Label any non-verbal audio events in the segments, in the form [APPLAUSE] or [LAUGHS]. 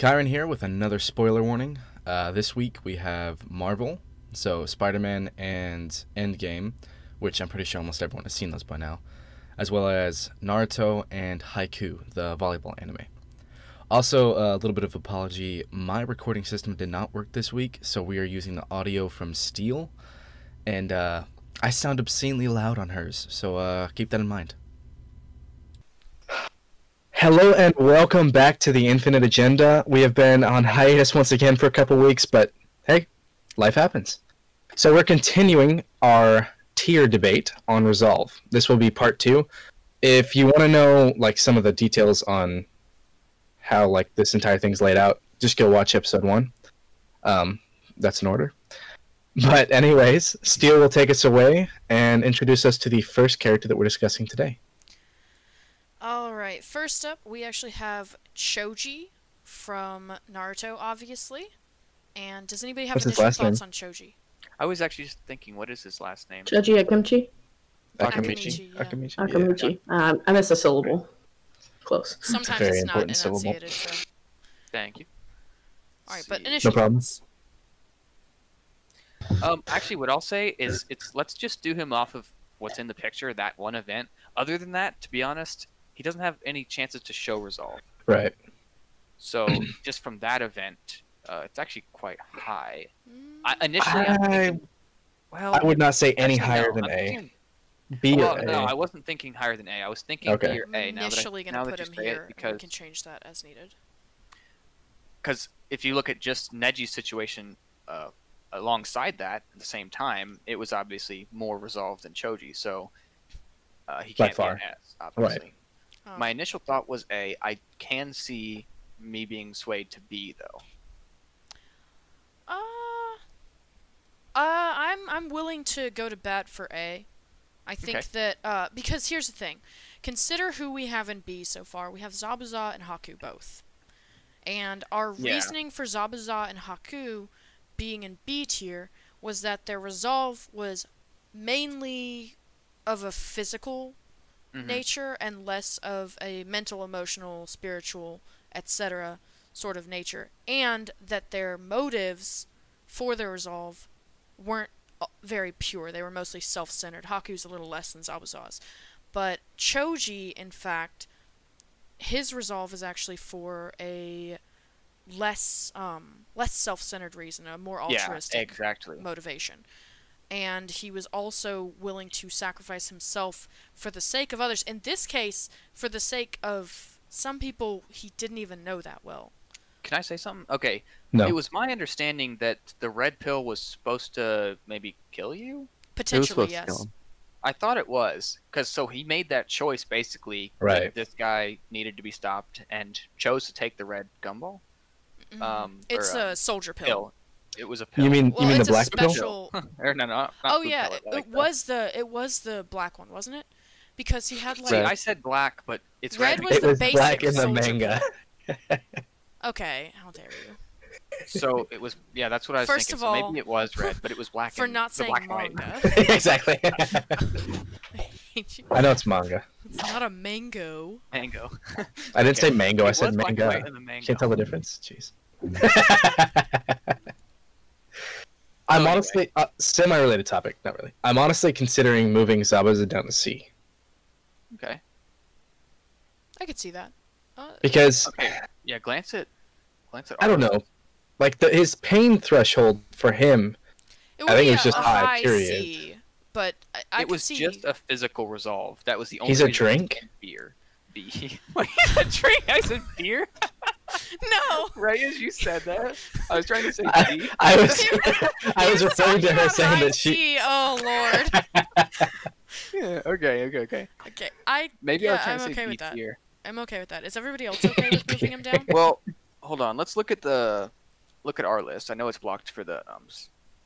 Kyran here with another spoiler warning. Uh, this week we have Marvel, so Spider Man and Endgame, which I'm pretty sure almost everyone has seen those by now, as well as Naruto and Haikyuu, the volleyball anime. Also, a little bit of apology my recording system did not work this week, so we are using the audio from Steel, and uh, I sound obscenely loud on hers, so uh, keep that in mind. Hello and welcome back to the Infinite Agenda. We have been on hiatus once again for a couple weeks, but hey, life happens. So we're continuing our tier debate on Resolve. This will be part two. If you want to know like some of the details on how like this entire thing's laid out, just go watch episode one. Um, that's in order. But anyways, Steel will take us away and introduce us to the first character that we're discussing today. All right. First up, we actually have Choji from Naruto, obviously. And does anybody have What's his initial last thoughts name? on Choji? I was actually just thinking, what is his last name? Choji Akamichi? Akamichi. Akamichi, yeah. Akamichi. Akamichi. Um, I missed a syllable. Close. Sometimes very it's not important syllable. enunciated. So. Thank you. All right, but See. initial problem. thoughts. Um, actually, what I'll say is, it's let's just do him off of what's in the picture, that one event. Other than that, to be honest, he doesn't have any chances to show resolve. Right. So [CLEARS THROAT] just from that event, uh, it's actually quite high. Mm, I, initially, I'm thinking, well, I would not say any higher no, than I'm A. thinking- B well, or no, I wasn't thinking higher than A. I was thinking Okay. B or A. Now I, initially now gonna put you him here. it, because we can change that as needed. because if you look at just Neji's situation uh, alongside that at the same time, it was obviously more resolved than Choji, so uh, he can't far. be an S, obviously. My initial thought was A. I can see me being swayed to B though. Uh, uh, I'm I'm willing to go to bat for A. I think Okay. that uh, because here's the thing, consider who we have in B so far. We have Zabuza and Haku both, and our Yeah. reasoning for Zabuza and Haku being in B tier was that their resolve was mainly of a physical Mhm. nature and less of a mental, emotional, spiritual, etc. sort of nature, and that their motives for their resolve weren't uh, very pure. They were mostly self-centered. Haku's a little less than Zabuza's, but Choji, in fact, his resolve is actually for a less um, less self-centered reason, a more Yeah, altruistic exactly. motivation. And he was also willing to sacrifice himself for the sake of others. In this case, for the sake of some people he didn't even know that well. Can I say something? Okay. No. It was my understanding that the red pill was supposed to maybe kill you. Potentially, yes. to kill him. I thought it was because so he made that choice basically. that Right. This guy needed to be stopped and chose to take the red gumball Mhm. Um, it's or, a soldier pill. pill. It was a pill. You mean Well, you mean the it's a black pill? special. [LAUGHS] or no, no, not oh yeah, pill, it, like it was the it was the black one, wasn't it? Because he had like See, I said black, but it's Red red. was It the was basic black in the manga. [LAUGHS] okay, how dare you? so it was. Yeah, that's what I was First thinking. of so all- maybe it was red, but it was black. For and- not saying black manga. [LAUGHS] exactly. I know it's manga. it's not a mango. Mango. I didn't say Okay. mango. I said was black manga. white in the mango. Can't tell the difference. Jeez. I'm anyway. honestly uh, semi-related topic. Not really. I'm honestly considering moving Zabuza down to C Okay. I could see that. Uh, because Okay. Yeah, glance at. Glance at. I don't know. Like the, his pain threshold for him. it I think be it was a, just a high, high period. C, but I, I it could was see. just a physical resolve. That was the only. He's a drink? said Beer. B. [LAUGHS] Wait, a drink? I said beer. [LAUGHS] no. [LAUGHS] right as you said that, I was trying to say [LAUGHS] I- B. I was [LAUGHS] I was referring to her saying high that she. C. Oh lord. Yeah. Okay. Okay. Okay. Okay, I Maybe Yeah, I was trying I'm to say okay with that. tier. I'm okay with that. Is everybody else okay with moving him down? Well, hold on. Let's look at the look at our list. I know it's blocked for the um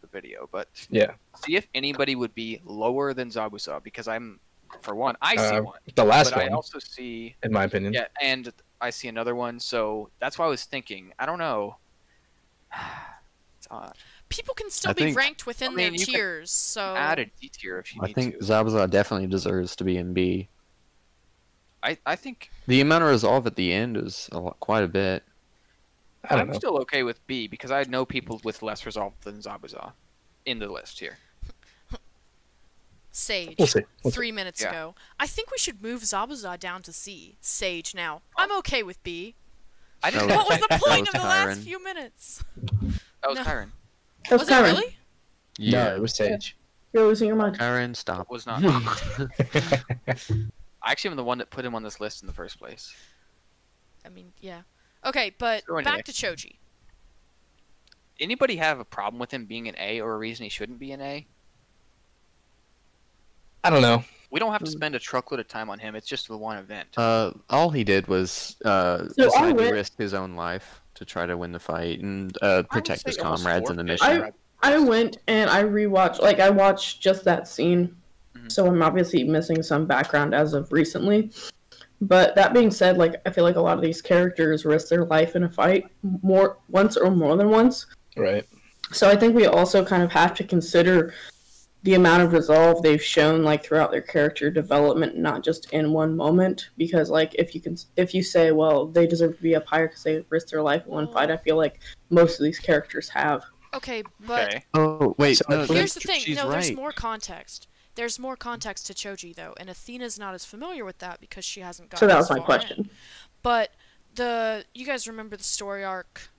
the video, but Yeah. see if anybody would be lower than Zabuza because I'm for one I see Uh, one, The last but one, I also see in my opinion. yeah, and I see another one. So that's why I was thinking. I don't know. [SIGHS] It's odd. People can still I be think- ranked within I mean, their tiers, so Add a D tier if you I need think to. Zabuza definitely deserves to be in B. I I think The amount of resolve at the end is a lot, quite a bit. I am know. still okay with B because I know people with less resolve than Zabuza in the list here. Sage. We'll see. We'll see. three minutes Yeah. ago. I think we should move Zabuza down to C. Sage now. I'm okay with B. I didn't. was- What was the point was of the last few minutes? that was No. Kyran. That was, Was it Kyran. really? No, it was Sage. You're losing your mind. Kyran, stop. Was not. [LAUGHS] [LAUGHS] I actually am the one that put him on this list in the first place. I mean, yeah. Okay, but So anyway. back to Choji. Anybody have a problem with him being an A or a reason he shouldn't be an A? I don't know. We don't have to Hmm. spend a truckload of time on him. It's just the one event. Uh, all he did was uh, So decide to risk his own life to try to win the fight and uh, protect his comrades in the mission. I went and I rewatched, like I watched just that scene, Mhm. so I'm obviously missing some background as of recently. But that being said, like I feel like a lot of these characters risk their life in a fight more once or more than once. Right. So I think we also kind of have to consider the amount of resolve they've shown like throughout their character development, not just in one moment. Because like if you can, if you say, well, they deserve to be up higher because they risked their life in one fight, I feel like most of these characters have. Okay, but Okay. Oh wait, So- no, here's the thing. No, there's right. more context. There's more context to Choji though, and Athena's not as familiar with that because she hasn't gotten So that was my far in. question. But the you guys remember the story arc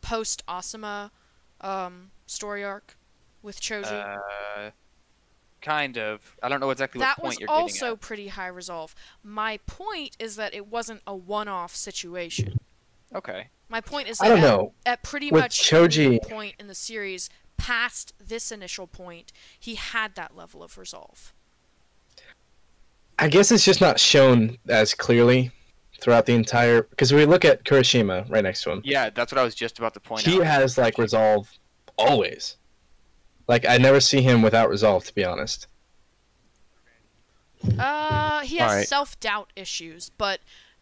post Asuma um story arc with Choji? Uh, kind of. I don't know exactly what point you're getting That was also pretty high resolve. My point is that it wasn't a one-off situation. Okay. My point is I that don't at, know. at pretty With much Choji- any point in the series past this initial point, he had that level of resolve. I guess it's just not shown as clearly throughout the entire. Because we look at Kirishima right next to him. Yeah, that's what I was just about to point he out. has like resolve always. Like I never see him without resolve, to be honest. Uh, he has Alright. self-doubt issues, but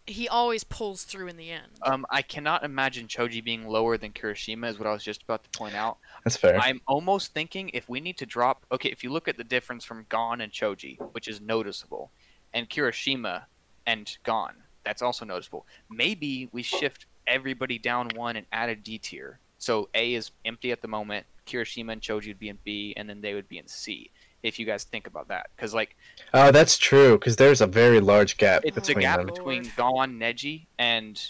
he always pulls through in the end. Um, I cannot imagine Choji being lower than Kirishima, is what I was just about to point out. That's fair. I'm almost thinking if we need to drop. Okay, if you look at the difference from Gon and Choji, which is noticeable, and Kirishima and Gon, that's also noticeable. Maybe we shift everybody down one and add a D tier. So A is empty at the moment. Kirishima and Choji would be in B, and then they would be in C. If you guys think about that, because like Oh, that's true. Because there's a very large gap it's a gap them. between Lord. Gon, Neji, and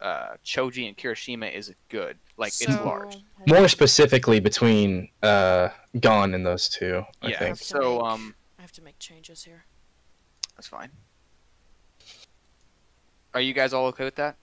uh, Choji and Kirishima is good. Like so, it's large. More specifically between uh, Gon and those two. I yeah. think. So Make- um, I have to make changes here. that's fine. Are you guys all okay with that?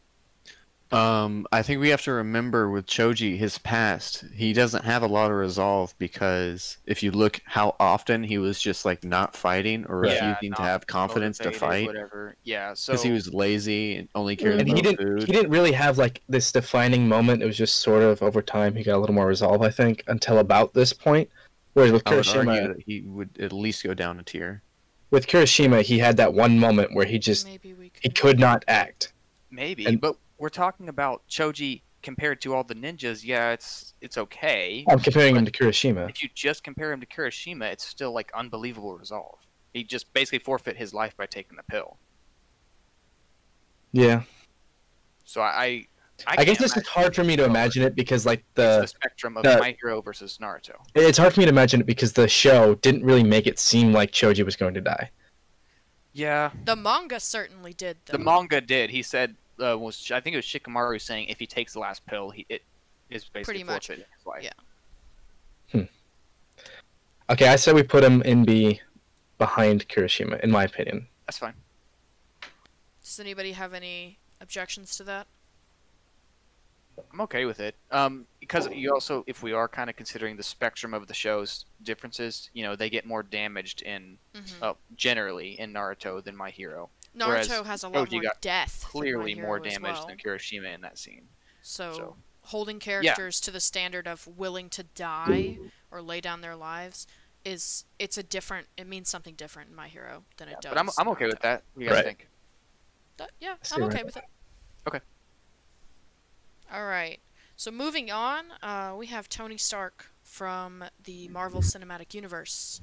Um, I think we have to remember with Choji, his past, he doesn't have a lot of resolve because if you look how often he was just like not fighting or Yeah, refusing to have confidence to motivated, fight Whatever. Yeah. So because he was lazy and only cared And about he didn't. food. He didn't really have like this defining moment. It was just sort of over time. He got a little more resolve, I think, until about this point. Whereas with I would Kirishima, he would at least go down a tier. with Kirishima, he had that one moment where he just could. he could not act. maybe, and- but we're talking about Choji compared to all the ninjas. Yeah, it's it's okay. I'm comparing him to Kirishima. If you just compare him to Kirishima, it's still like unbelievable resolve. He just basically forfeit his life by taking the pill. Yeah, So I, I, I, can't guess this is hard for me to imagine it because like the the spectrum of the- My Hero versus Naruto. it's hard for me to imagine it because the show didn't really make it seem like Choji was going to die. Yeah, The manga certainly did. Though. the manga did. He said uh, was I think it was Shikamaru saying if he takes the last pill, he it is basically Pretty much. forfeiting his life. Yeah. Okay, I said we put him in B behind Kirishima, in my opinion. That's fine. Does anybody have any objections to that? I'm okay with it. Um, because you also, if we are kind of considering the spectrum of the show's differences, you know, they get more damaged in, hmm uh, generally in Naruto than My Hero. Naruto whereas has a lot Choji more got death. Clearly more damage well. than Kirishima in that scene. So, so- holding characters to the standard of willing to die or lay down their lives is it's a different. It means something different in My Hero than it Yeah, does. but I'm, I'm okay with that. What do you guys Right. think? That- yeah, see I'm where- okay with it. Okay. All right. So moving on, uh, we have Tony Stark from the Marvel [LAUGHS] Cinematic Universe.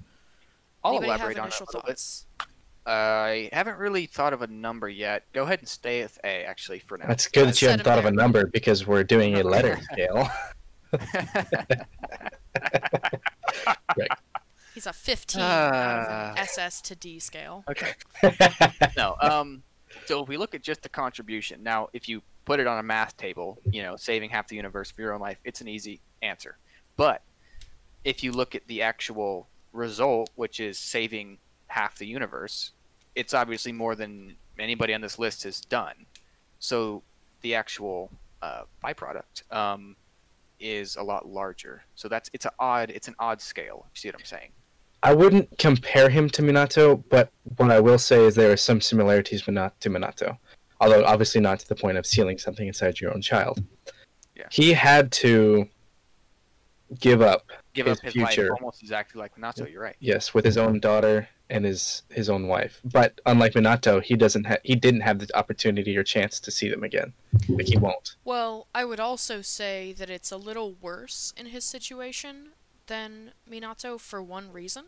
I'll Anybody elaborate have on it a initial thoughts? bit. Thoughts? I haven't really thought of a number yet. Go ahead and stay with A actually for now. That's good that you Set hadn't him thought of a number because we're doing a letter scale. [LAUGHS] He's a 15 Ah. out of an SS to D scale. okay. [LAUGHS] no. [LAUGHS] Um. So if we look at just the contribution, now if you put it on a math table, you know, saving half the universe for your own life, it's an easy answer. But if you look at the actual result, which is saving half the universe, it's obviously more than anybody on this list has done. So the actual uh, byproduct um, is a lot larger. So that's it's an odd it's an odd scale. You see what I'm saying? I wouldn't compare him to Minato, but what I will say is there are some similarities to Minato, although obviously not to the point of sealing something inside your own child. Yeah. He had to give up, Give His up his future. life almost exactly like Minato. You're right. yes, with his own daughter and his his own wife. But unlike Minato, he doesn't ha- he didn't have the opportunity or chance to see them again. Like he won't. Well, I would also say that it's a little worse in his situation than Minato for one reason,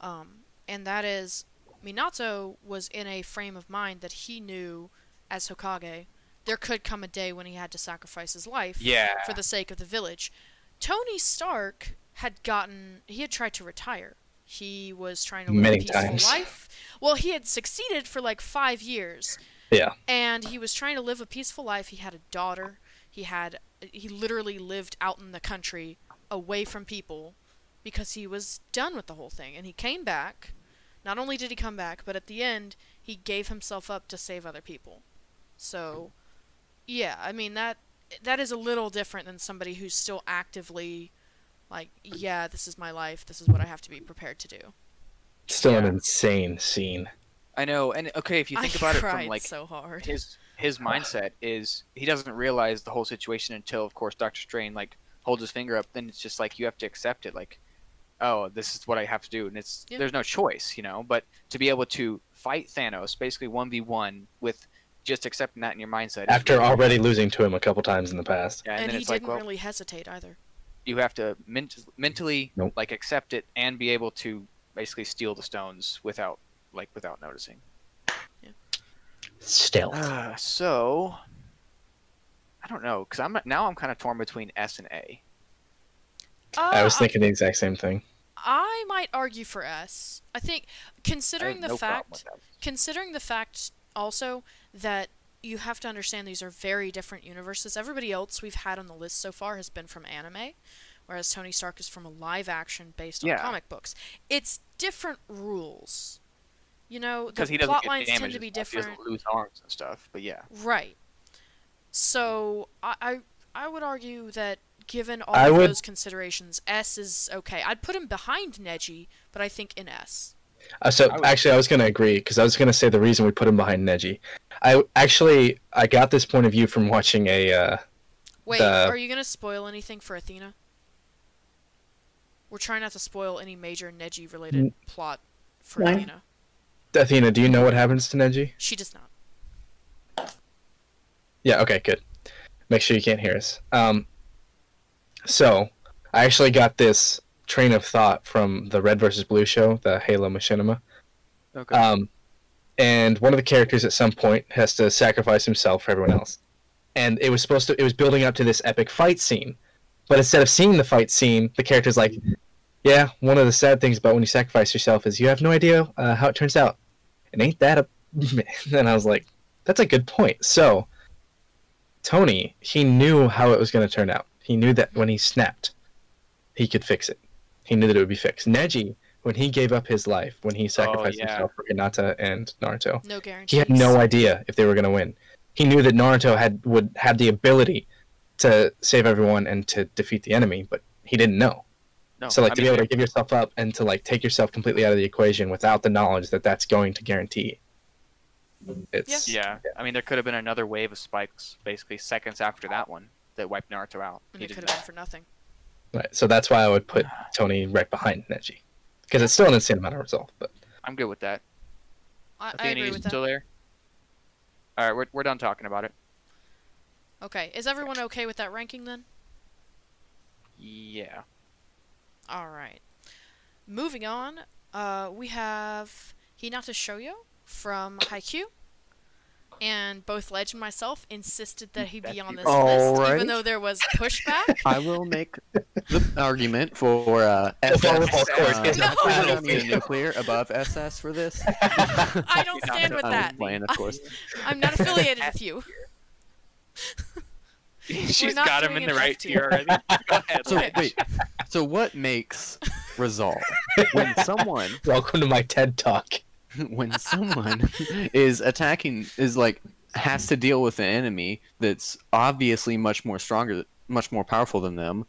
um, and that is Minato was in a frame of mind that he knew as Hokage there could come a day when he had to sacrifice his life Yeah. for the sake of the village. Tony Stark had gotten he had tried to retire. He was trying to live Many a peaceful times. life. Well, he had succeeded for like 5 years Yeah. and he was trying to live a peaceful life. He had a daughter. He had he literally lived out in the country away from people because he was done with the whole thing. And he came back. Not only did he come back, but at the end he gave himself up to save other people. So, yeah, I mean that that is a little different than somebody who's still actively like, yeah, this is my life. This is what I have to be prepared to do. Still an insane scene. I know. And okay, if you think I about it from like so hard. his his mindset is he doesn't realize the whole situation until of course Doctor Strange like holds his finger up. Then it's just like you have to accept it. Like, oh, this is what I have to do, and it's Yeah. there's no choice, you know. But to be able to fight Thanos basically one v one with just accepting that in your mindset After really- already losing to him a couple times in the past. yeah, and, and then he it's didn't well really hesitate either. You have to ment- mentally Nope. like accept it and be able to basically steal the stones without like without noticing. Stealth. Uh, so I don't know because I'm now I'm kind of torn between S and A. I was Uh, thinking the exact same thing. I might argue for S. I think considering have the no fact considering the fact also that you have to understand these are very different universes. Everybody else we've had on the list so far has been from anime, whereas Tony Stark is from a live action based on Yeah. comic books. It's different rules. You know, the because he doesn't plot get lines tend damaged to be and stuff, He different. doesn't lose arms and stuff. But yeah, Right. So I, I I would argue that given all I of would- those considerations, S is okay. I'd put him behind Neji, but I think in S. Uh, so I would- actually, I was going to agree because I was going to say the reason we put him behind Neji. I actually I got this point of view from watching a. Uh, Wait, The- are you gonna spoil anything for Athena? We're trying not to spoil any major Neji related N- plot for Why? Athena. Athena, do you know what happens to Neji? She does not. Yeah. Okay. Good. Make sure you can't hear us. Um. So, I actually got this train of thought from the Red versus Blue show, the Halo Machinima. okay. Um, and one of the characters at some point has to sacrifice himself for everyone else. And it was supposed to, it was building up to this epic fight scene. But instead of seeing the fight scene, the character's like, yeah, one of the sad things about when you sacrifice yourself is you have no idea uh, how it turns out. And ain't that a. [LAUGHS] and I was like, that's a good point. So, Tony, he knew how it was going to turn out. He knew that when he snapped, he could fix it. He knew that it would be fixed. Neji, when he gave up his life, when he oh, sacrificed yeah. himself for Hinata and Naruto, No he had no idea if they were going to win. He knew that Naruto had would have the ability to save everyone and to defeat the enemy, but he didn't know. no, So like I to mean, be able to give yourself up and to like take yourself completely out of the equation without the knowledge that that's going to guarantee. It's Yeah, I mean there could have been another wave of spikes, basically seconds after that one, that wiped Naruto out. And He it could have been for nothing. Right. So that's why I would put Tony right behind Neji, because it's still an insane amount of resolve. But I'm good with that. I, I agree you with that. still there? All right, we're we're done talking about it. Okay, is everyone okay with that ranking then? Yeah. All right. Moving on, uh, we have Hinata Shoyo from Haikyuu. And both Ledge and myself insisted that he be on this All list, right. even though there was pushback. [LAUGHS] I will make the argument for uh, SS. [LAUGHS] of course, uh, [LAUGHS] No. I don't need nuclear above SS for this. I don't stand with I'm that. playing, of course. I'm not affiliated with you. She's not got him in the right tier. tier already. Go ahead. So Okay. wait, so what makes resolve when someone Welcome to my TED talk. [LAUGHS] when someone is attacking is like has to deal with an enemy that's obviously much more stronger much more powerful than them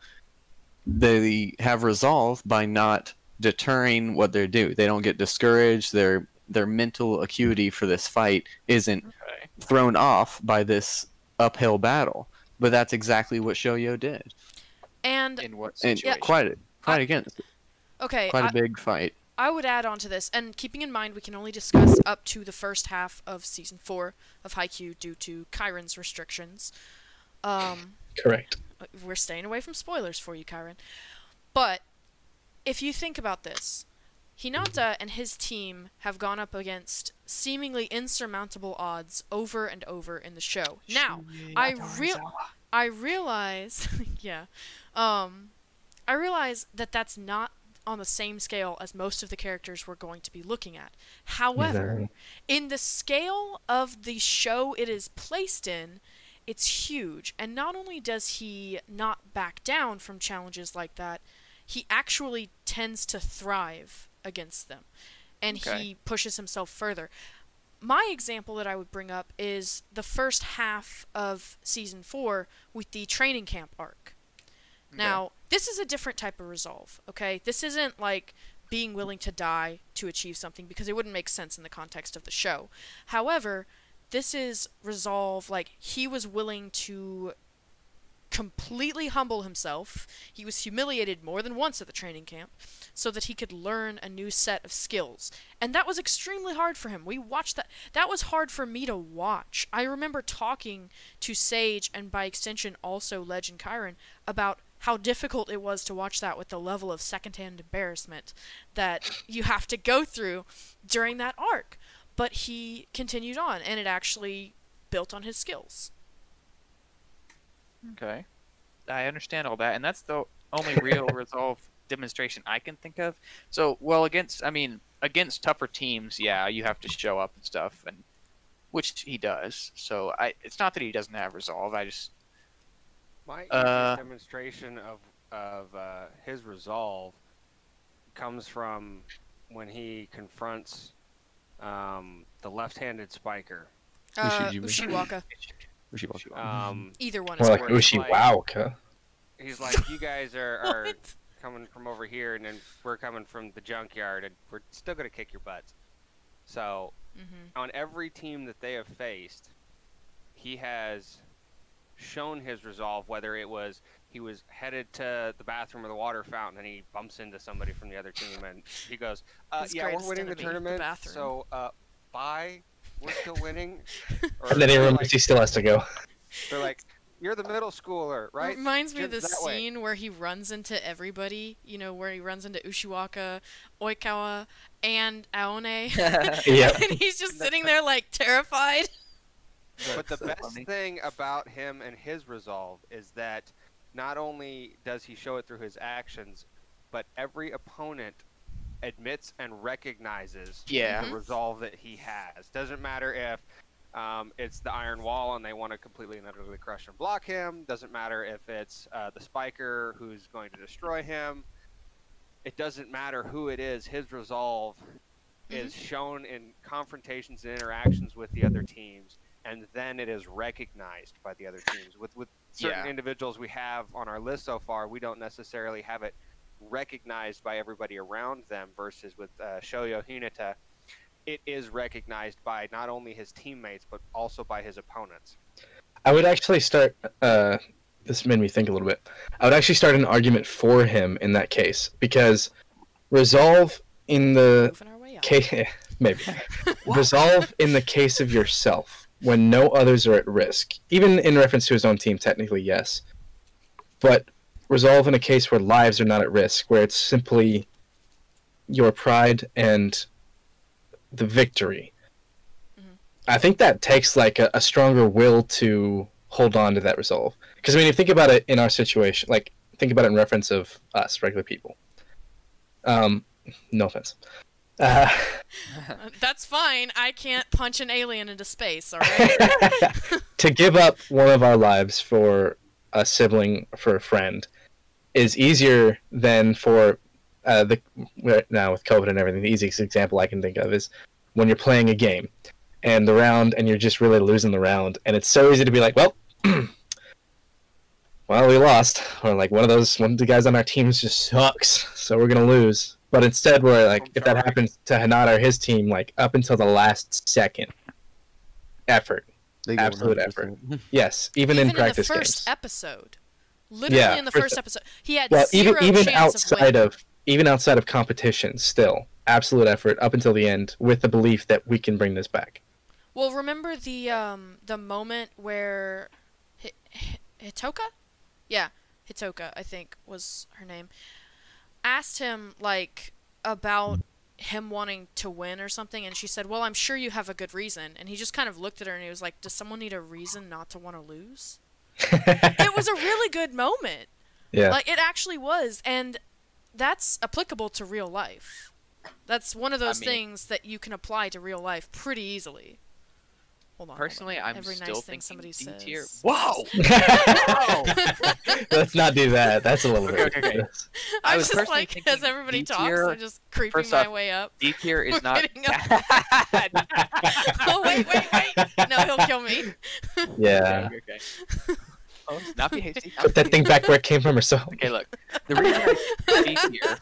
they have resolve by not deterring what they do they don't get discouraged. Their their mental acuity for this fight isn't Okay. thrown off by this uphill battle. But that's exactly what shoyo did. And In what and situation? quite quite I- against okay, quite I, a big fight I would add on to this, and keeping in mind we can only discuss up to the first half of season four of Haikyuu due to Kyran's restrictions. Um, Correct. we're staying away from spoilers for you, Kyron. But if you think about this, Hinata and his team have gone up against seemingly insurmountable odds over and over in the show. Now, I real I realize, [LAUGHS] yeah, um, I realize that that's not on the same scale as most of the characters we're going to be looking at. However, No. in the scale of the show it is placed in, it's huge. And not only does he not back down from challenges like that, he actually tends to thrive against them. And Okay. he pushes himself further. My example that I would bring up is the first half of season 4 with the training camp arc. Now, this is a different type of resolve, okay? This isn't like being willing to die to achieve something because it wouldn't make sense in the context of the show. However, this is resolve like he was willing to completely humble himself. He was humiliated more than once at the training camp so that he could learn a new set of skills. And that was extremely hard for him. We watched that. That was hard for me to watch. I remember talking to Sage and by extension also Legend Kyran about how difficult it was to watch that with the level of secondhand embarrassment that you have to go through during that arc. But he continued on and it actually built on his skills. Hmm. Okay. I understand all that, and that's the only real [LAUGHS] resolve demonstration I can think of. So, well, against, I mean, against tougher teams, yeah, you have to show up and stuff, and which he does. So, I, it's not that he doesn't have resolve. I just, My Uh, demonstration of of uh, his resolve comes from when he confronts um, the left-handed spiker. Uh, Ushijima. Ushiwaka. Uchiwaka. Um, Either one More is like where worse. it's Ushi like- he's like, "You guys are, [LAUGHS] are coming from over here, and then we're coming from the junkyard, and we're still gonna kick your butts." So hmm on every team that they have faced, he has shown his resolve. Whether it was he was headed to the bathroom or the water fountain, and he bumps into somebody from the other team, and he goes, uh, "Yeah, we're winning the enemy, the tournament, so uh, bye. We're still winning." [LAUGHS] Or And then he they're remembers like, he still has to go. they're like, "You're the middle schooler, right?" Reminds me of the Kids that way." scene where he runs into everybody. You know, where he runs into Ushiwaka, Oikawa, and Aone. [LAUGHS] Yep. [LAUGHS] and he's just sitting there like terrified. But the so best funny. thing about him and his resolve is that not only does he show it through his actions, but every opponent admits and recognizes Yeah. The resolve that he has. Doesn't matter if um, it's the iron wall and they want to completely and utterly crush and block him. Doesn't matter if it's uh, the spiker who's going to destroy him. It doesn't matter who it is. His resolve is shown in confrontations and interactions with the other teams, and then it is recognized by the other teams. With with certain Yeah. individuals we have on our list so far, we don't necessarily have it recognized by everybody around them. Versus with uh, Shoyo Hinata, it is recognized by not only his teammates but also by his opponents. I would actually start. Uh, this made me think a little bit. I would actually start an argument for him in that case because resolve in the Moving our way up. case, [LAUGHS] maybe [LAUGHS] resolve in the case of yourself when no others are at risk, even in reference to his own team. Technically, yes, but resolve in a case where lives are not at risk, where it's simply your pride and the victory. Mhm. I think that takes like a, a stronger will to hold on to that resolve. Because I mean, if you think about it in our situation, like think about it in reference of us, regular people. Um, no offense. Uh, [LAUGHS] That's fine. I can't punch an alien into space, all right? [LAUGHS] to give up one of our lives for a sibling for a friend is easier than for uh, the right now with COVID and everything. The easiest example I can think of is when you're playing a game and the round and you're just really losing the round, and it's so easy to be like, well. [CLEARS THROAT] Well, we lost, or like one of those one of the guys on our teams just sucks, so we're gonna lose. But instead, we're like, if that happens to Hinata or his team, like up until the last second, effort, They Absolute 100%. [LAUGHS] yes, even, Even in practice the first games. episode. Literally Yeah, in the for first episode. He had well zero even even chance of outside winning. of even outside of competition still absolute effort up until the end with the belief that we can bring this back Well, remember the um the moment where Hi- Hi- Hitoka? Yeah, Hitoka, I think was her name. Asked him like about him wanting to win or something and she said, "Well, I'm sure you have a good reason." And he just kind of looked at her and he was like, "Does someone need a reason not to want to lose?" [LAUGHS] it was a really good moment. yeah Like it actually was, and that's applicable to real life. That's one of those mean- things that you can apply to real life pretty easily. Hold on. hold on. Personally, I'm Every still nice thinking somebody D says. tier. [LAUGHS] Whoa! [LAUGHS] let's not do that that's a little Okay, bit okay, okay. I'm I was just like as everybody D talks, I'm just creeping first my way up. D tier is We're not. [LAUGHS] oh wait, wait, wait! No, he'll kill me. yeah Okay, okay, okay. Oh, not be hasty. not put that thing back where it came from or so Okay, look. The reason I D tier,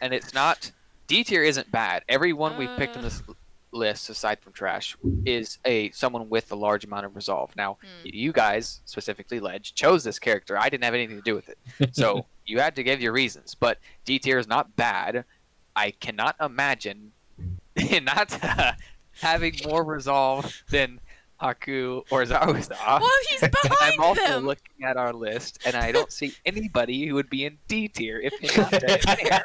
and it's not D tier isn't bad. Everyone we've picked on Uh. this l- list, aside from Trash, is a someone with a large amount of resolve. Now, Hmm. you guys specifically, Ledge, chose this character. I didn't have anything to do with it, [LAUGHS] so you had to give your reasons. But D tier is not bad. I cannot imagine [LAUGHS] not uh, [LAUGHS] having more resolve than Haku or Zabuza. well, he's [LAUGHS] And behind I'm also them. looking at our list, and I don't see [LAUGHS] anybody who would be in D tier if Hinata [LAUGHS] is there.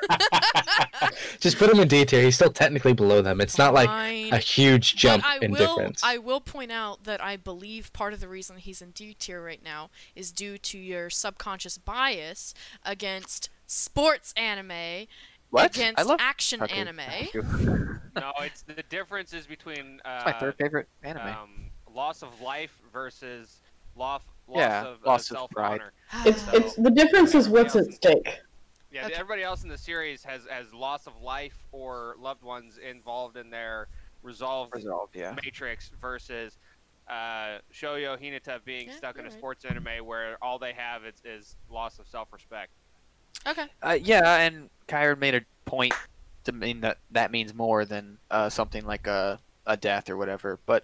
just put him in d tier he's still technically below them it's not like Fine. a huge jump but I in will, difference I will point out that I believe part of the reason he's in D tier right now is due to your subconscious bias against sports anime What? against I love action Haku. anime. No, it's the differences between uh, It's my third favorite anime. um, loss of life versus loss, loss Yeah, of loss uh, of self pride. honor. [SIGHS] It's it's the difference is what's at stake. Yeah, Okay. everybody else in the series has has loss of life or loved ones involved in their resolve Resolve, yeah. matrix versus uh, Shoyo Hinata being Yeah, stuck in a you're right. sports anime where all they have is, is loss of self-respect. okay. Uh, yeah, and Kyran made a point to mean that that means more than uh, something like a, a death or whatever, but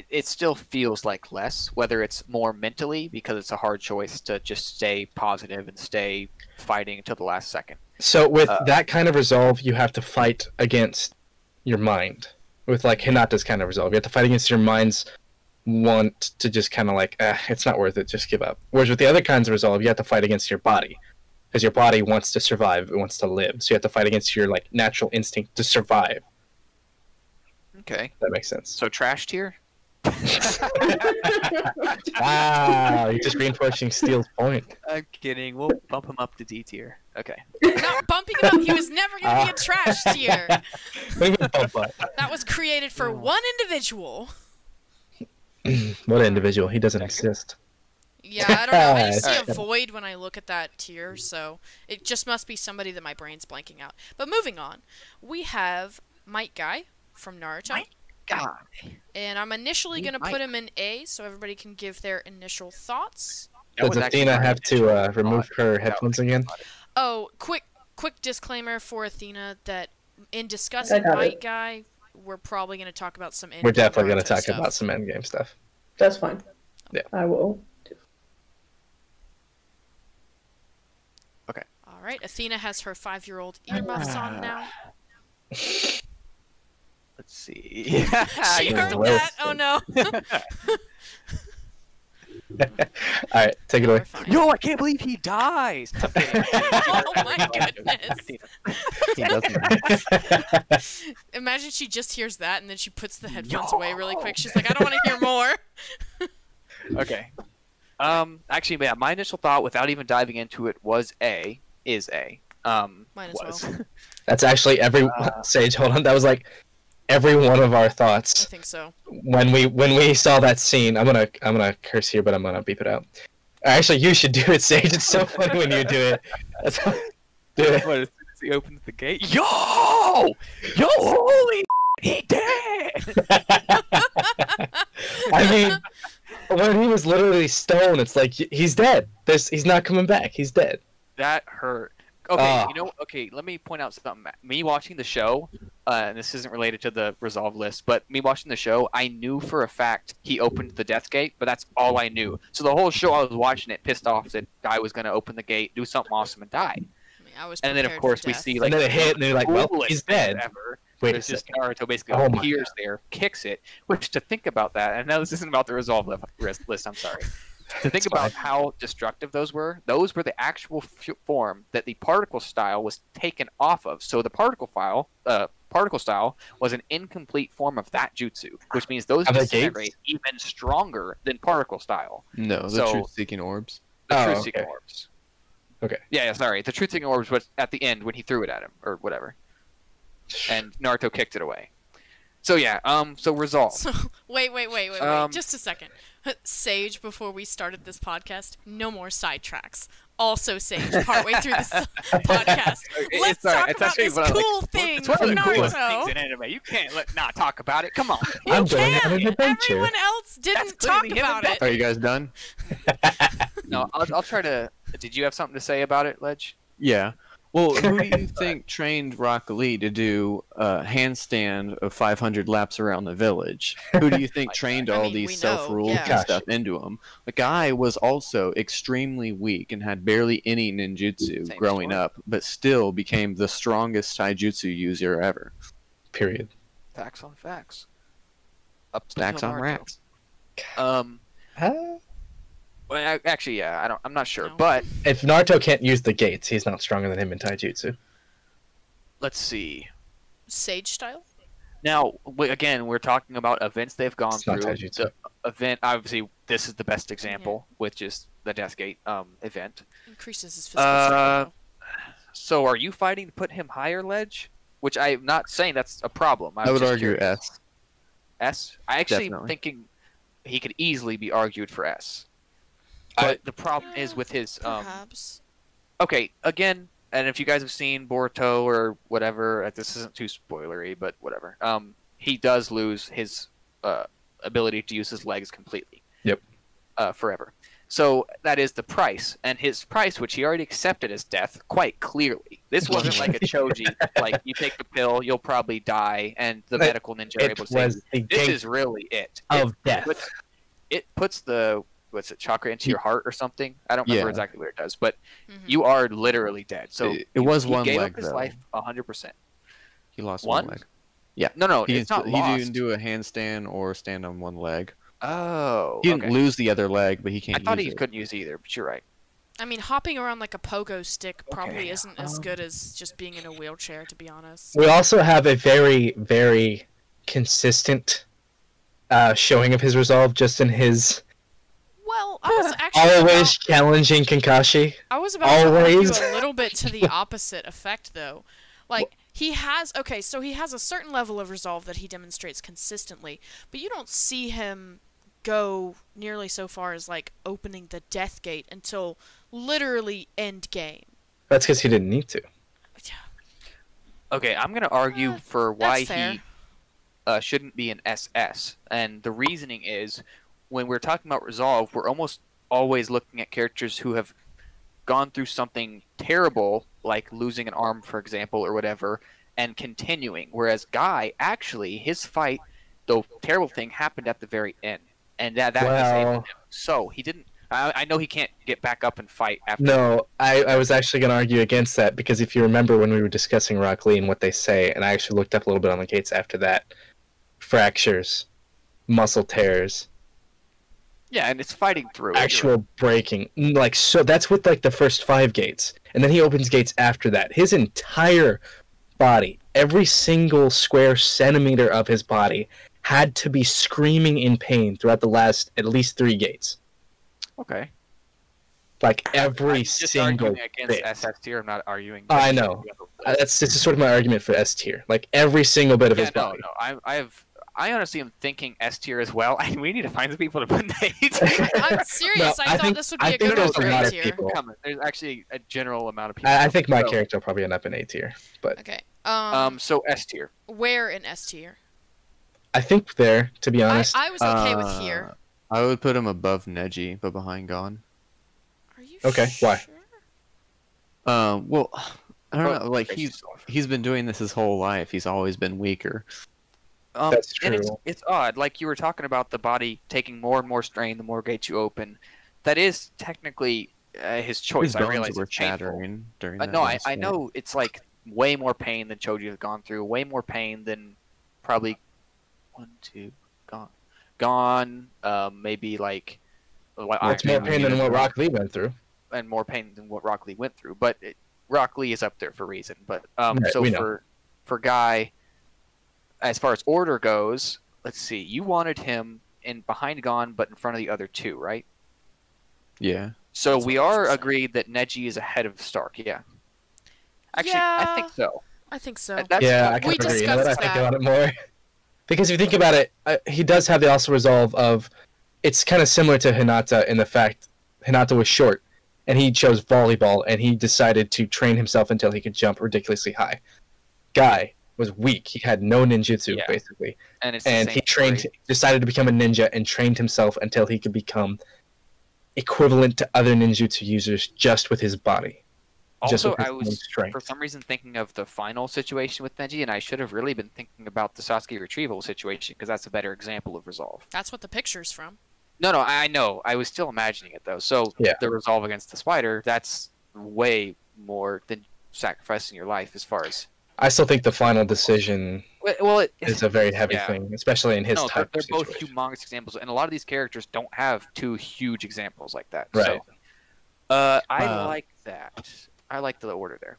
it, it still feels like less, whether it's more mentally because it's a hard choice to just stay positive and stay fighting until the last second. so with Uh, that kind of resolve you have to fight against your mind. With like hinata's kind of resolve. You have to fight against your mind's want to just kind of like eh, it's not worth it just give up. Whereas with the other kinds of resolve you have to fight against your body because your body wants to survive it wants to live. So you have to fight against your like natural instinct to survive. Okay, that makes sense. So trash tier? [LAUGHS] wow you're just reinforcing steele's point I'm kidding. We'll bump him up to D tier. Okay. Not bumping him up. He was never gonna be a ah. trash tier. [LAUGHS] Maybe a bump up. That was created for one individual. [CLEARS THROAT] what individual he doesn't exist Yeah, I don't know. I [LAUGHS] just see a void when I look at that tier, so it just must be somebody that my brain's blanking out. But moving on, we have Might Guy from Naruto. Might God. And I'm initially going to put him in A so everybody can give their initial thoughts. Does athena have to uh, remove her headphones again Oh, quick quick disclaimer for Athena that in discussing got it. Guy, we're probably going to talk about some end. we're definitely going to talk stuff. about some endgame stuff That's fine. Yeah. I will. Okay. All right, Athena has her 5-year-old earmuffs on now. [SIGHS] [LAUGHS] Let's see. [LAUGHS] she heard that. Oh no. [LAUGHS] All right, take it away. we're fine. Yo, I can't believe he dies. [LAUGHS] Oh my goodness. Imagine she just hears that and then she puts the headphones away really quick. She's like, I don't want to hear more. okay. Um, actually, yeah, my initial thought, without even diving into it, was A. Is A. Um, Might as was. well. That's actually every Sage. Hold on, that was like every one of our thoughts. I think so. when we when we saw that scene. I'm gonna I'm gonna curse here, but I'm gonna beep it out. Actually, you should do it, Sage. It's so funny when you do it. That's, [LAUGHS] do it. What, as soon as he opens the gate, yo, yo, holy, [LAUGHS] he dead. [LAUGHS] I mean, when he was literally stone, it's like he's dead. There's he's not coming back. He's dead. That hurt. Okay, Ah. you know, okay, let me point out something. Me watching the show, uh, and this isn't related to the resolve list, but me watching the show, I knew for a fact he opened the death gate, but that's all I knew. So the whole show, I was watching it, pissed off that guy was gonna open the gate, do something awesome, and die. I mean, I was And then of course we death. see like and then it hit, and they're like, "Well, he's dead." Ever. Wait a It's just. Naruto basically Oh my appears there, kicks it. Which to think about that, and now this isn't about the resolve list. list I'm sorry. To think about fine. how destructive those were, those were the actual f- form that the particle style was taken off of. So the particle file, uh, particle style, was an incomplete form of that jutsu, which means those Are they disintegrate even stronger than particle style. No, the So- truth-seeking orbs. The Oh, truth okay. seeking orbs. Okay. Yeah, yeah, sorry. The truth seeking orbs was at the end when he threw it at him or whatever, and Naruto kicked it away. So yeah, um, so resolve. So [LAUGHS] wait, wait, wait, wait, wait. Um, Just a second. Sage, before we started this podcast, no more sidetracks. Also, Sage, partway through this [LAUGHS] podcast, let's it's talk It's about actually this one of cool thing It's one of the coolest things in anime. You can't let not talk about it. Come on. [LAUGHS] You I'm doing it can. on an adventure. Everyone else didn't talk about it. Are you guys done? No, I'll, I'll try to. Did you have something to say about it, Ledge? Yeah. Well, [LAUGHS] who do you think trained Rock Lee to do a handstand of 500 laps around the village? Who do you [LAUGHS] think trained I all mean, we these self-ruled yeah. Gosh. stuff into him? The guy was also extremely weak and had barely any ninjutsu Same growing story. up, but still became the strongest taijutsu user ever. Period. Facts on facts. Up Stacks until on Naruto. racks. Um. Huh? Well, I- actually, yeah. I don't. I'm not sure, No. but If Naruto can't use the gates, he's not stronger than him in taijutsu. let's see. Sage style? Now, w- again, we're talking about events they've gone It's through. taijutsu. The event, obviously, this is the best example, with just the Death Gate um, event. Increases his physical Uh, strength. So, are you fighting to put him higher, Ledge? Which I'm not saying that's a problem. I'm I would just argue curious. S. S. I actually Definitely. thinking he could easily be argued for S. I- But the problem is with his um, Perhaps. okay again and if you guys have seen Boruto or whatever this isn't too spoilery but whatever um he does lose his uh ability to use his legs completely Yep. uh forever so that is the price and his price which he already accepted as death quite clearly this [LAUGHS] wasn't like a choji like you take the pill you'll probably die and the It- medical ninja are It able to save was you. the this is really it of it death. puts, it puts the what's it chakra into your heart or something i don't remember Yeah. exactly what it does but Mhm. you are literally dead. So It- it was he one gave leg, up his though. life hundred percent. He lost One? one, leg. Yeah. No, no, He it's not didn't, he lost. didn't do a handstand or stand on one leg. oh, He didn't okay. lose the other leg, but he can't I thought he it. couldn't use either, but you're right. I mean, hopping around like a pogo stick probably Okay, isn't as um, good as just being in a wheelchair, to be honest. We also have a very, very consistent uh, showing of his resolve just in his Well, I was [LAUGHS] actually always about, challenging Kakashi. I was about to always. argue a little bit to the [LAUGHS] opposite effect, though. Like he has okay, so he has a certain level of resolve that he demonstrates consistently, but you don't see him go nearly so far as like opening the death gate until literally end game. That's because he didn't need to. Okay, I'm gonna argue Uh, for why he uh, shouldn't be an SS, and the reasoning is when we're talking about resolve, we're almost always looking at characters who have gone through something terrible, like losing an arm, for example, or whatever, and continuing. Whereas Guy, actually, his fight, the terrible thing happened at the very end, and that that disabled him. So he didn't. I, I know he can't get back up and fight after. No, I, I was actually going to argue against that because if you remember when we were discussing Rock Lee and what they say, and I actually looked up a little bit on the gates after that, fractures, muscle tears, Yeah, and it's fighting through. it, actual breaking. Mm, Like so, that's with like the first five gates, and then he opens gates after that. His entire body, every single square centimeter of his body, had to be screaming in pain throughout the last at least three gates. Okay. Like every I'm just single. arguing against bit. SS tier. I'm not arguing. I know. Uh, That's this is sort of my argument for S tier. Like every single bit of Yeah, his no, body. no. I, I have. I honestly am thinking S tier as well. [LAUGHS] I we need to find some people to put Nate. [LAUGHS] I'm [LAUGHS] serious. No, I, I thought think- this would be I a think good there's one a for lot A of tier. people- Coming. There's actually a general amount of people. I, I think my So, character will probably end up in A tier, but Okay. Um, Um. So S tier. where in S tier? I think there, to be honest, I was okay with Uh, here. I would put him above Neji, but behind Gon. Are you okay, why? sure? Um, well, I don't Oh, know. Like he's he's been doing this his whole life. He's always been weaker. Um, That's And it's, it's odd. Like you were talking about the body taking more and more strain the more gates you open. That is technically uh, his choice. His I realize were chattering during Uh, that. no, I, I know it's like way more pain than Choji has gone through. Way more pain than probably one, two, gone, gone. Um, maybe like. Like it's more pain than what Rock Lee went through. and more pain than what Rock Lee went through. But it, Rock Lee is up there for a reason. But um, Right, so for for Guy, as far as order goes, let's see. You wanted him in behind Gone, but in front of the other two, right? Yeah. So That's we what I was are agreed that Neji is ahead of Stark. Yeah. Actually, I think so. I think so. That's yeah, what- I kind We of agree. Now that I discussed think that. about it more, [LAUGHS] because if you think about it, uh, he does have the also resolve of it's kind of similar to Hinata in the fact Hinata was short and he chose volleyball and he decided to train himself until he could jump ridiculously high. Guy was weak; he had no ninjutsu Yeah. basically, and it's and he trained, story. decided to become a ninja and trained himself until he could become equivalent to other ninjutsu users just with his body. just Also, with his I was strength. for some reason thinking of the final situation with Neji, and I should have really been thinking about the Sasuke retrieval situation because that's a better example of resolve. That's what the picture's from. No, no, I I know. I was still imagining it though. So Yeah. the resolve against the spider, that's way more than sacrificing your life as far as. I still think the final decision Well, Well, it, is a very heavy Yeah. thing, especially in his no, they're, they're of both humongous examples, and a lot of these characters don't have two huge examples like that. Right. So, uh, I Uh, like that. I like the order there.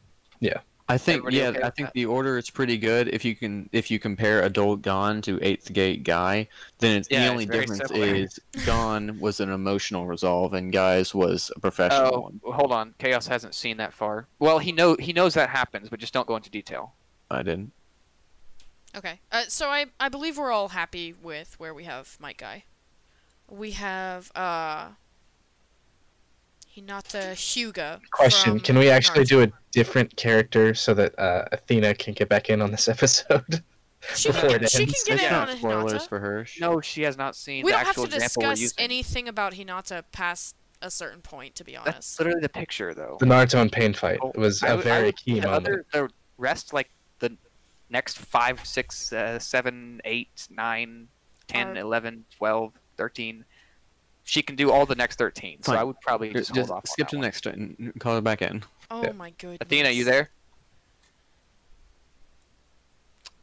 I think Everybody yeah, okay I think that? the order is pretty good. If you can if you compare Adult Gon to Eighth Gate Guy, then it's Yeah, the only very difference similar. is Gon was an emotional resolve and Guy's was a professional Oh, one. hold on. Chaos hasn't seen that far. Well, he know he knows that happens, but just don't go into detail. I didn't. Okay. Uh, so I I believe we're all happy with where we have Might Guy. We have uh Hinata Hyuga. Question: Can we actually Naruto. do a different character so that uh, Athena can get back in on this [LAUGHS] episode? She before can, it she can get It's in not on a spoilers Hinata. for her. No, she has not seen We the don't have actual to example we're discuss anything about Hinata past a certain point, to be honest. That's honest. literally the picture, though. the Naruto and Pain fight Oh, was I a would- I very would- key the moment. Other, the rest, like the next five, six, uh, seven, eight, nine, ten, Are- eleven, twelve, thirteen. She can do all the next thirteen, so Fine. I would probably Just, just, hold off. skip on to the next and call her back in. Oh Yeah. my goodness. Athena, you there?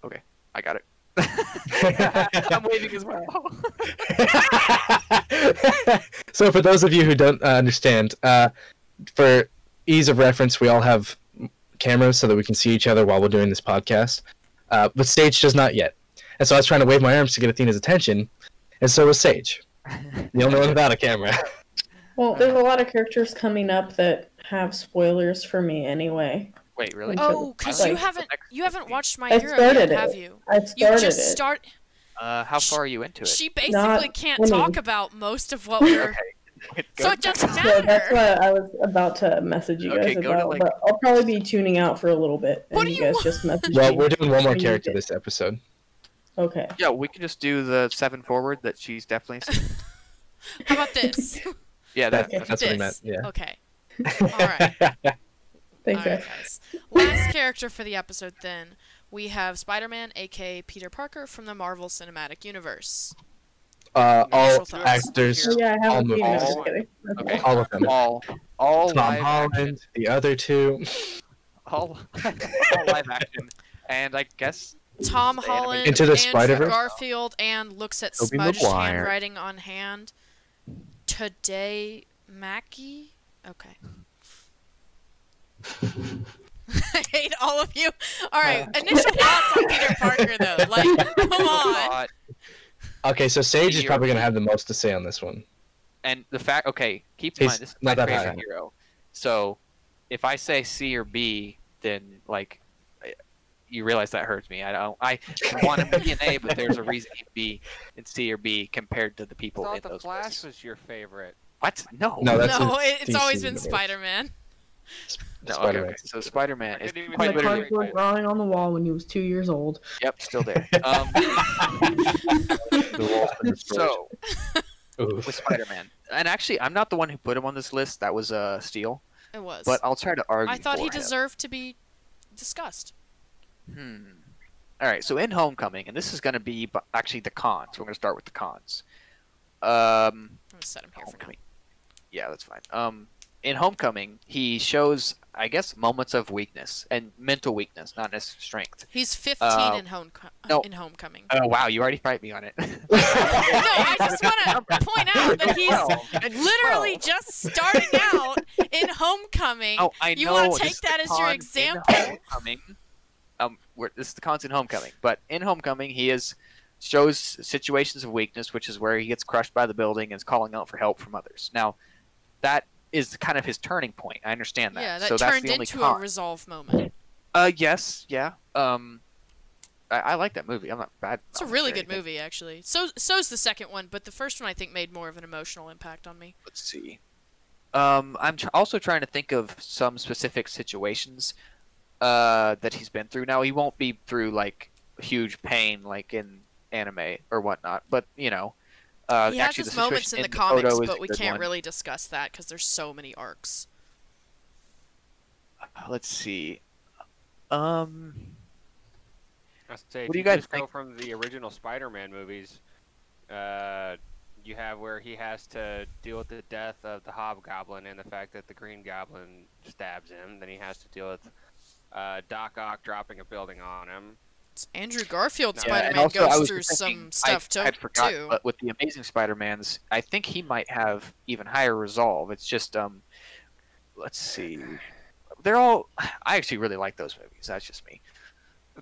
Okay, I got it. [LAUGHS] I'm waving as well. [LAUGHS] so, for those of you who don't uh, understand, uh, for ease of reference, we all have cameras so that we can see each other while we're doing this podcast. Uh, but Sage does not yet, and so I was trying to wave my arms to get Athena's attention, and so was Sage, [LAUGHS] the only one without a camera. [LAUGHS] Well, there's a lot of characters coming up that have spoilers for me anyway. Wait, really? Oh, because you haven't you haven't watched My I Hero yet, it. have you? I You started just it. start. Uh, how far are you into it? She basically Not can't winning. talk about most of what we're. Okay. So it doesn't So that's what I was about to message you Okay, guys go to, about. like- But I'll probably be tuning out for a little bit, and What do you you guys want? just message well, me. we're doing one more character this episode. Okay. Yeah, we can just do the seven forward that she's definitely seen. [LAUGHS] How about this? [LAUGHS] Yeah, that, Okay. that's That's what I meant. Yeah. Okay. [LAUGHS] right. Thanks, Alright, guys. guys. Last character for the episode, then. We have Spider-Man, aka Peter Parker, from the Marvel Cinematic Universe. Uh, all thoughts. actors, Oh, yeah, I all haven't seen it. I'm movies. just kidding. That's Okay. all of them. all all Tom live action, Holland, the other two. all, all live action, and I guess Tom Holland, Into the Spider-Verse? Garfield, and looks at Tobey smudged Maguire. handwriting on hand. Today Mackie? Okay. [LAUGHS] I hate all of you. All right, uh. initial thoughts on Peter Parker though. [LAUGHS] Like, come on. Okay, so Sage is probably gonna have the most to say on this one. and the fact, okay, keep in He's mind this is not my that high favorite hero. So, if I say C or B, then like, I- you realize that hurts me. I don't. I want him to be an A, but there's a reason he'd be in C or B compared to the I people in thought the those Flash lists. was your favorite. What? No. No, that's no, it's DC always been. Spider-Man. No, okay, Spider-Man. okay. So Spider-Man is couldn't quite the literally. literally. cardboard drawing on the wall when he was two years old. Yep, still there. [LAUGHS] Um, The wall's been destroyed. so Oof. with Spider-Man, and actually, I'm not the one who put him on this list. That was uh, Steele. It was. But I'll try to argue. I thought for he him. deserved to be discussed. Hmm. All right. So in Homecoming, and this is going to be actually the cons. We're going to start with the cons. Um, I'm gonna set him here. Homecoming. Yeah, that's fine. Um, in Homecoming, he shows, I guess, moments of weakness and mental weakness, not necessarily strength. He's 15 Uh, in home no. in Homecoming. Oh wow, you already fight me on it. [LAUGHS] [LAUGHS] no, I just want to point out that he's literally just starting out in Homecoming. Oh, I You know. wanna take that as your example? Homecoming. We're, this is the constant Homecoming, but in Homecoming, he is shows situations of weakness, which is where he gets crushed by the building and is calling out for help from others. Now, that is kind of his turning point. I understand that. yeah, that so that's turned the only into con. a resolve moment. Uh, yes, yeah. Um, I, I like that movie. I'm not bad. It's a really good anything. movie, actually. So so's the second one, but the first one I think made more of an emotional impact on me. Let's see. Um, I'm tr- also trying to think of some specific situations uh, that he's been through. Now he won't be through like huge pain like in anime or whatnot, but you know, uh, he has actually his the moments situation in the comics, is but we can't one. really discuss that because there's so many arcs. Let's see. Um, I say, What if do you guys just go think? from the original Spider-Man movies, uh, you have where he has to deal with the death of the Hobgoblin and the fact that the Green Goblin stabs him. Then he has to deal with uh, Doc Ock dropping a building on him. It's Andrew Garfield Yeah, Spider-Man also, goes through thinking- some stuff I, to- I'd forgotten, too. but with the Amazing Spider-Man's, I think he might have even higher resolve. It's just um, let's see. They're all. I actually really like those movies. That's just me.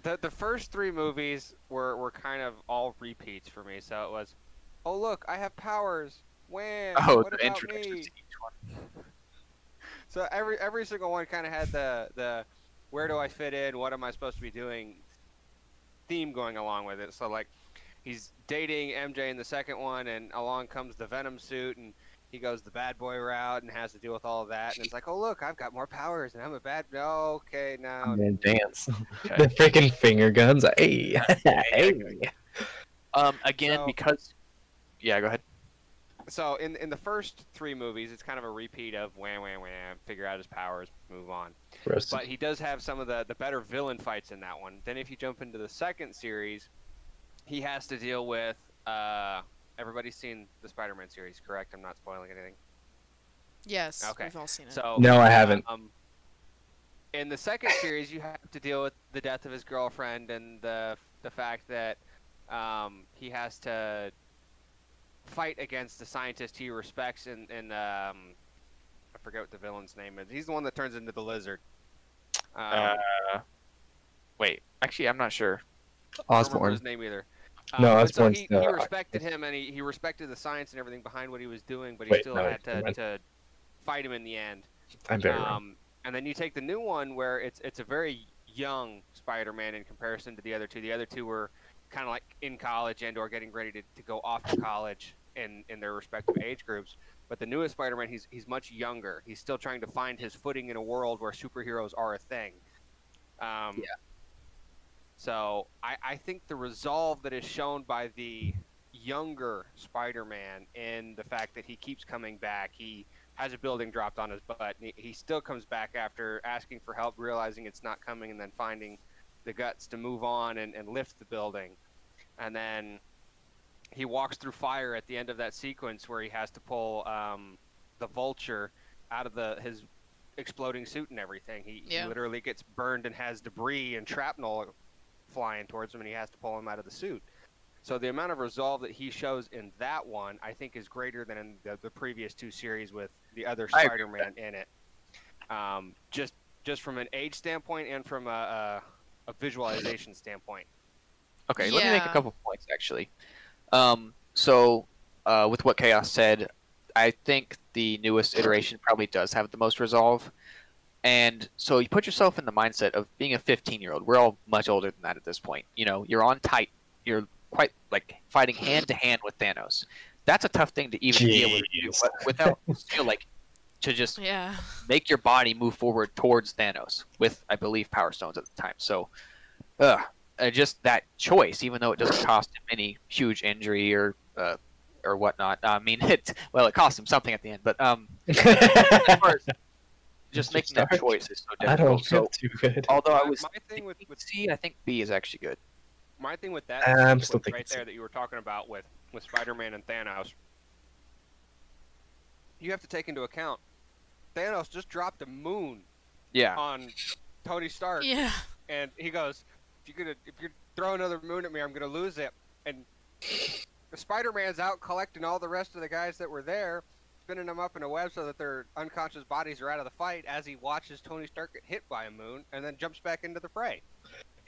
The the first three movies were, were kind of all repeats for me. So it was, oh look, I have powers. Wham! Oh, what the about introduction me? to each one. [LAUGHS] So every every single one kind of had the the where do I fit in? What am I supposed to be doing? Theme going along with it. So like, he's dating MJ in the second one, and along comes the Venom suit, and he goes the bad boy route and has to deal with all of that. And it's like, oh look, I've got more powers, and I'm a bad. No, okay, now. And dance. Okay. [LAUGHS] the freaking finger guns. Hey. [LAUGHS] hey. Um, again, So- because. Yeah, go ahead. So in in the first three movies, it's kind of a repeat of wham wham wham, figure out his powers, move on. Roasted. But he does have some of the, the better villain fights in that one. Then if you jump into the second series, he has to deal with uh, everybody's seen the Spider-Man series, correct? I'm not spoiling anything. Yes, Okay. we've all seen it. So No, I haven't. Um, in the second series, you have to deal with the death of his girlfriend and the the fact that um, he has to fight against the scientist he respects and and um, I forget what the villain's name is. He's the one that turns into the lizard. Um, Uh, wait, actually, I'm not sure. I Osborne. his name either. No, Um, but so he, he architect. respected him and he, he respected the science and everything behind what he was doing, but he Wait, still no, had to, to fight him in the end. I'm very wrong. Um, and then you take the new one where it's it's a very young Spider-Man in comparison to the other two. The other two were kind of like in college and or getting ready to, to go off to college in, in their respective age groups. But the newest Spider-Man, he's he's much younger. He's still trying to find his footing in a world where superheroes are a thing. Um, Yeah. So I, I think the resolve that is shown by the younger Spider-Man in the fact that he keeps coming back, he has a building dropped on his butt. and He, he still comes back after asking for help, realizing it's not coming, and then finding the guts to move on and, and lift the building. And then he walks through fire at the end of that sequence where he has to pull um, the vulture out of the his exploding suit and everything. He, Yeah. he literally gets burned and has debris and shrapnel flying towards him, and he has to pull him out of the suit. So the amount of resolve that he shows in that one, I think, is greater than in the, the previous two series with the other I agree with Spider-Man in it. Um, just just from an age standpoint and from a, a, a visualization standpoint. Okay, let me make a couple points actually. Um, so, uh, with what Chaos said, I think the newest iteration probably does have the most resolve. And so you put yourself in the mindset of being a 15 year old. We're all much older than that at this point. You know, you're on tight. You're quite like fighting hand to hand with Thanos. That's a tough thing to even be able to do but without feel like to just Yeah. make your body move forward towards Thanos with, I believe, Power Stones at the time. So, uh, uh, just that choice, even though it doesn't cost him any huge injury or uh, or whatnot. I mean, [LAUGHS] it well, it cost him something at the end, but um, [LAUGHS] as just Mr. making that choice is so I don't difficult. feel So, too good. although I was my thing with, with C, I think B is actually good. my thing with that I'm still thinking right C. there that you were talking about with with Spider-Man and Thanos, you have to take into account Thanos just dropped a moon Yeah, on Tony Stark, Yeah. and he goes, "If you're gonna if you throw another moon at me, I'm gonna lose it." And Spider-Man's out collecting all the rest of the guys that were there, spinning them up in a web so that their unconscious bodies are out of the fight as he watches Tony Stark get hit by a moon, and then jumps back into the fray.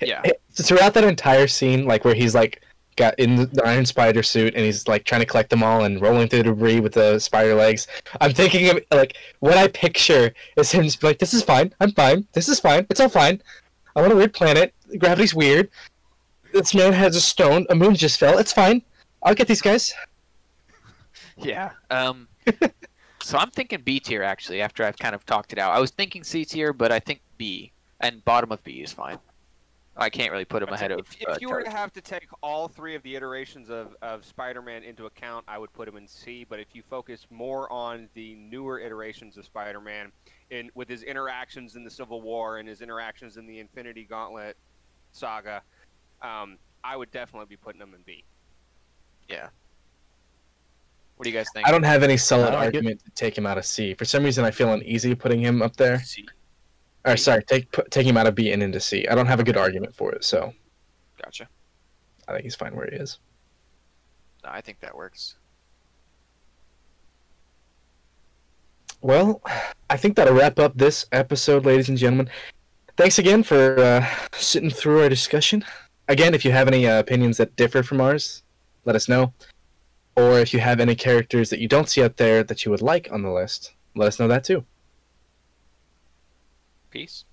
yeah. So throughout that entire scene, like where he's like got in the Iron Spider suit and he's like trying to collect them all and rolling through the debris with the spider legs, I'm thinking of like what I picture is him just like, "This is fine. I'm fine. This is fine. It's all fine. I'm on a weird planet. Gravity's weird. This man has a stone. A moon just fell. It's fine. I'll get these guys." [LAUGHS] Yeah. Um. so I'm thinking B tier actually. After I've kind of talked it out, I was thinking C tier, but I think B and bottom of B is fine. I can't really put him ahead of. if, if uh, you were to have to take all three of the iterations of, of Spider-Man into account, I would put him in C. But if you focus more on the newer iterations of Spider-Man, in with his interactions in the Civil War and his interactions in the Infinity Gauntlet saga, um, I would definitely be putting him in B. Yeah. What do you guys think? I don't have any solid I like it. argument to take him out of C. For some reason, I feel uneasy putting him up there. C. Or sorry, take put, take him out of B and into C. I don't have a good argument for it, so Gotcha. I think he's fine where he is. No, I think that works. Well, I think that'll wrap up this episode, ladies and gentlemen. Thanks again for uh, sitting through our discussion. Again, if you have any uh, opinions that differ from ours, let us know. Or if you have any characters that you don't see out there that you would like on the list, let us know that too. Peace.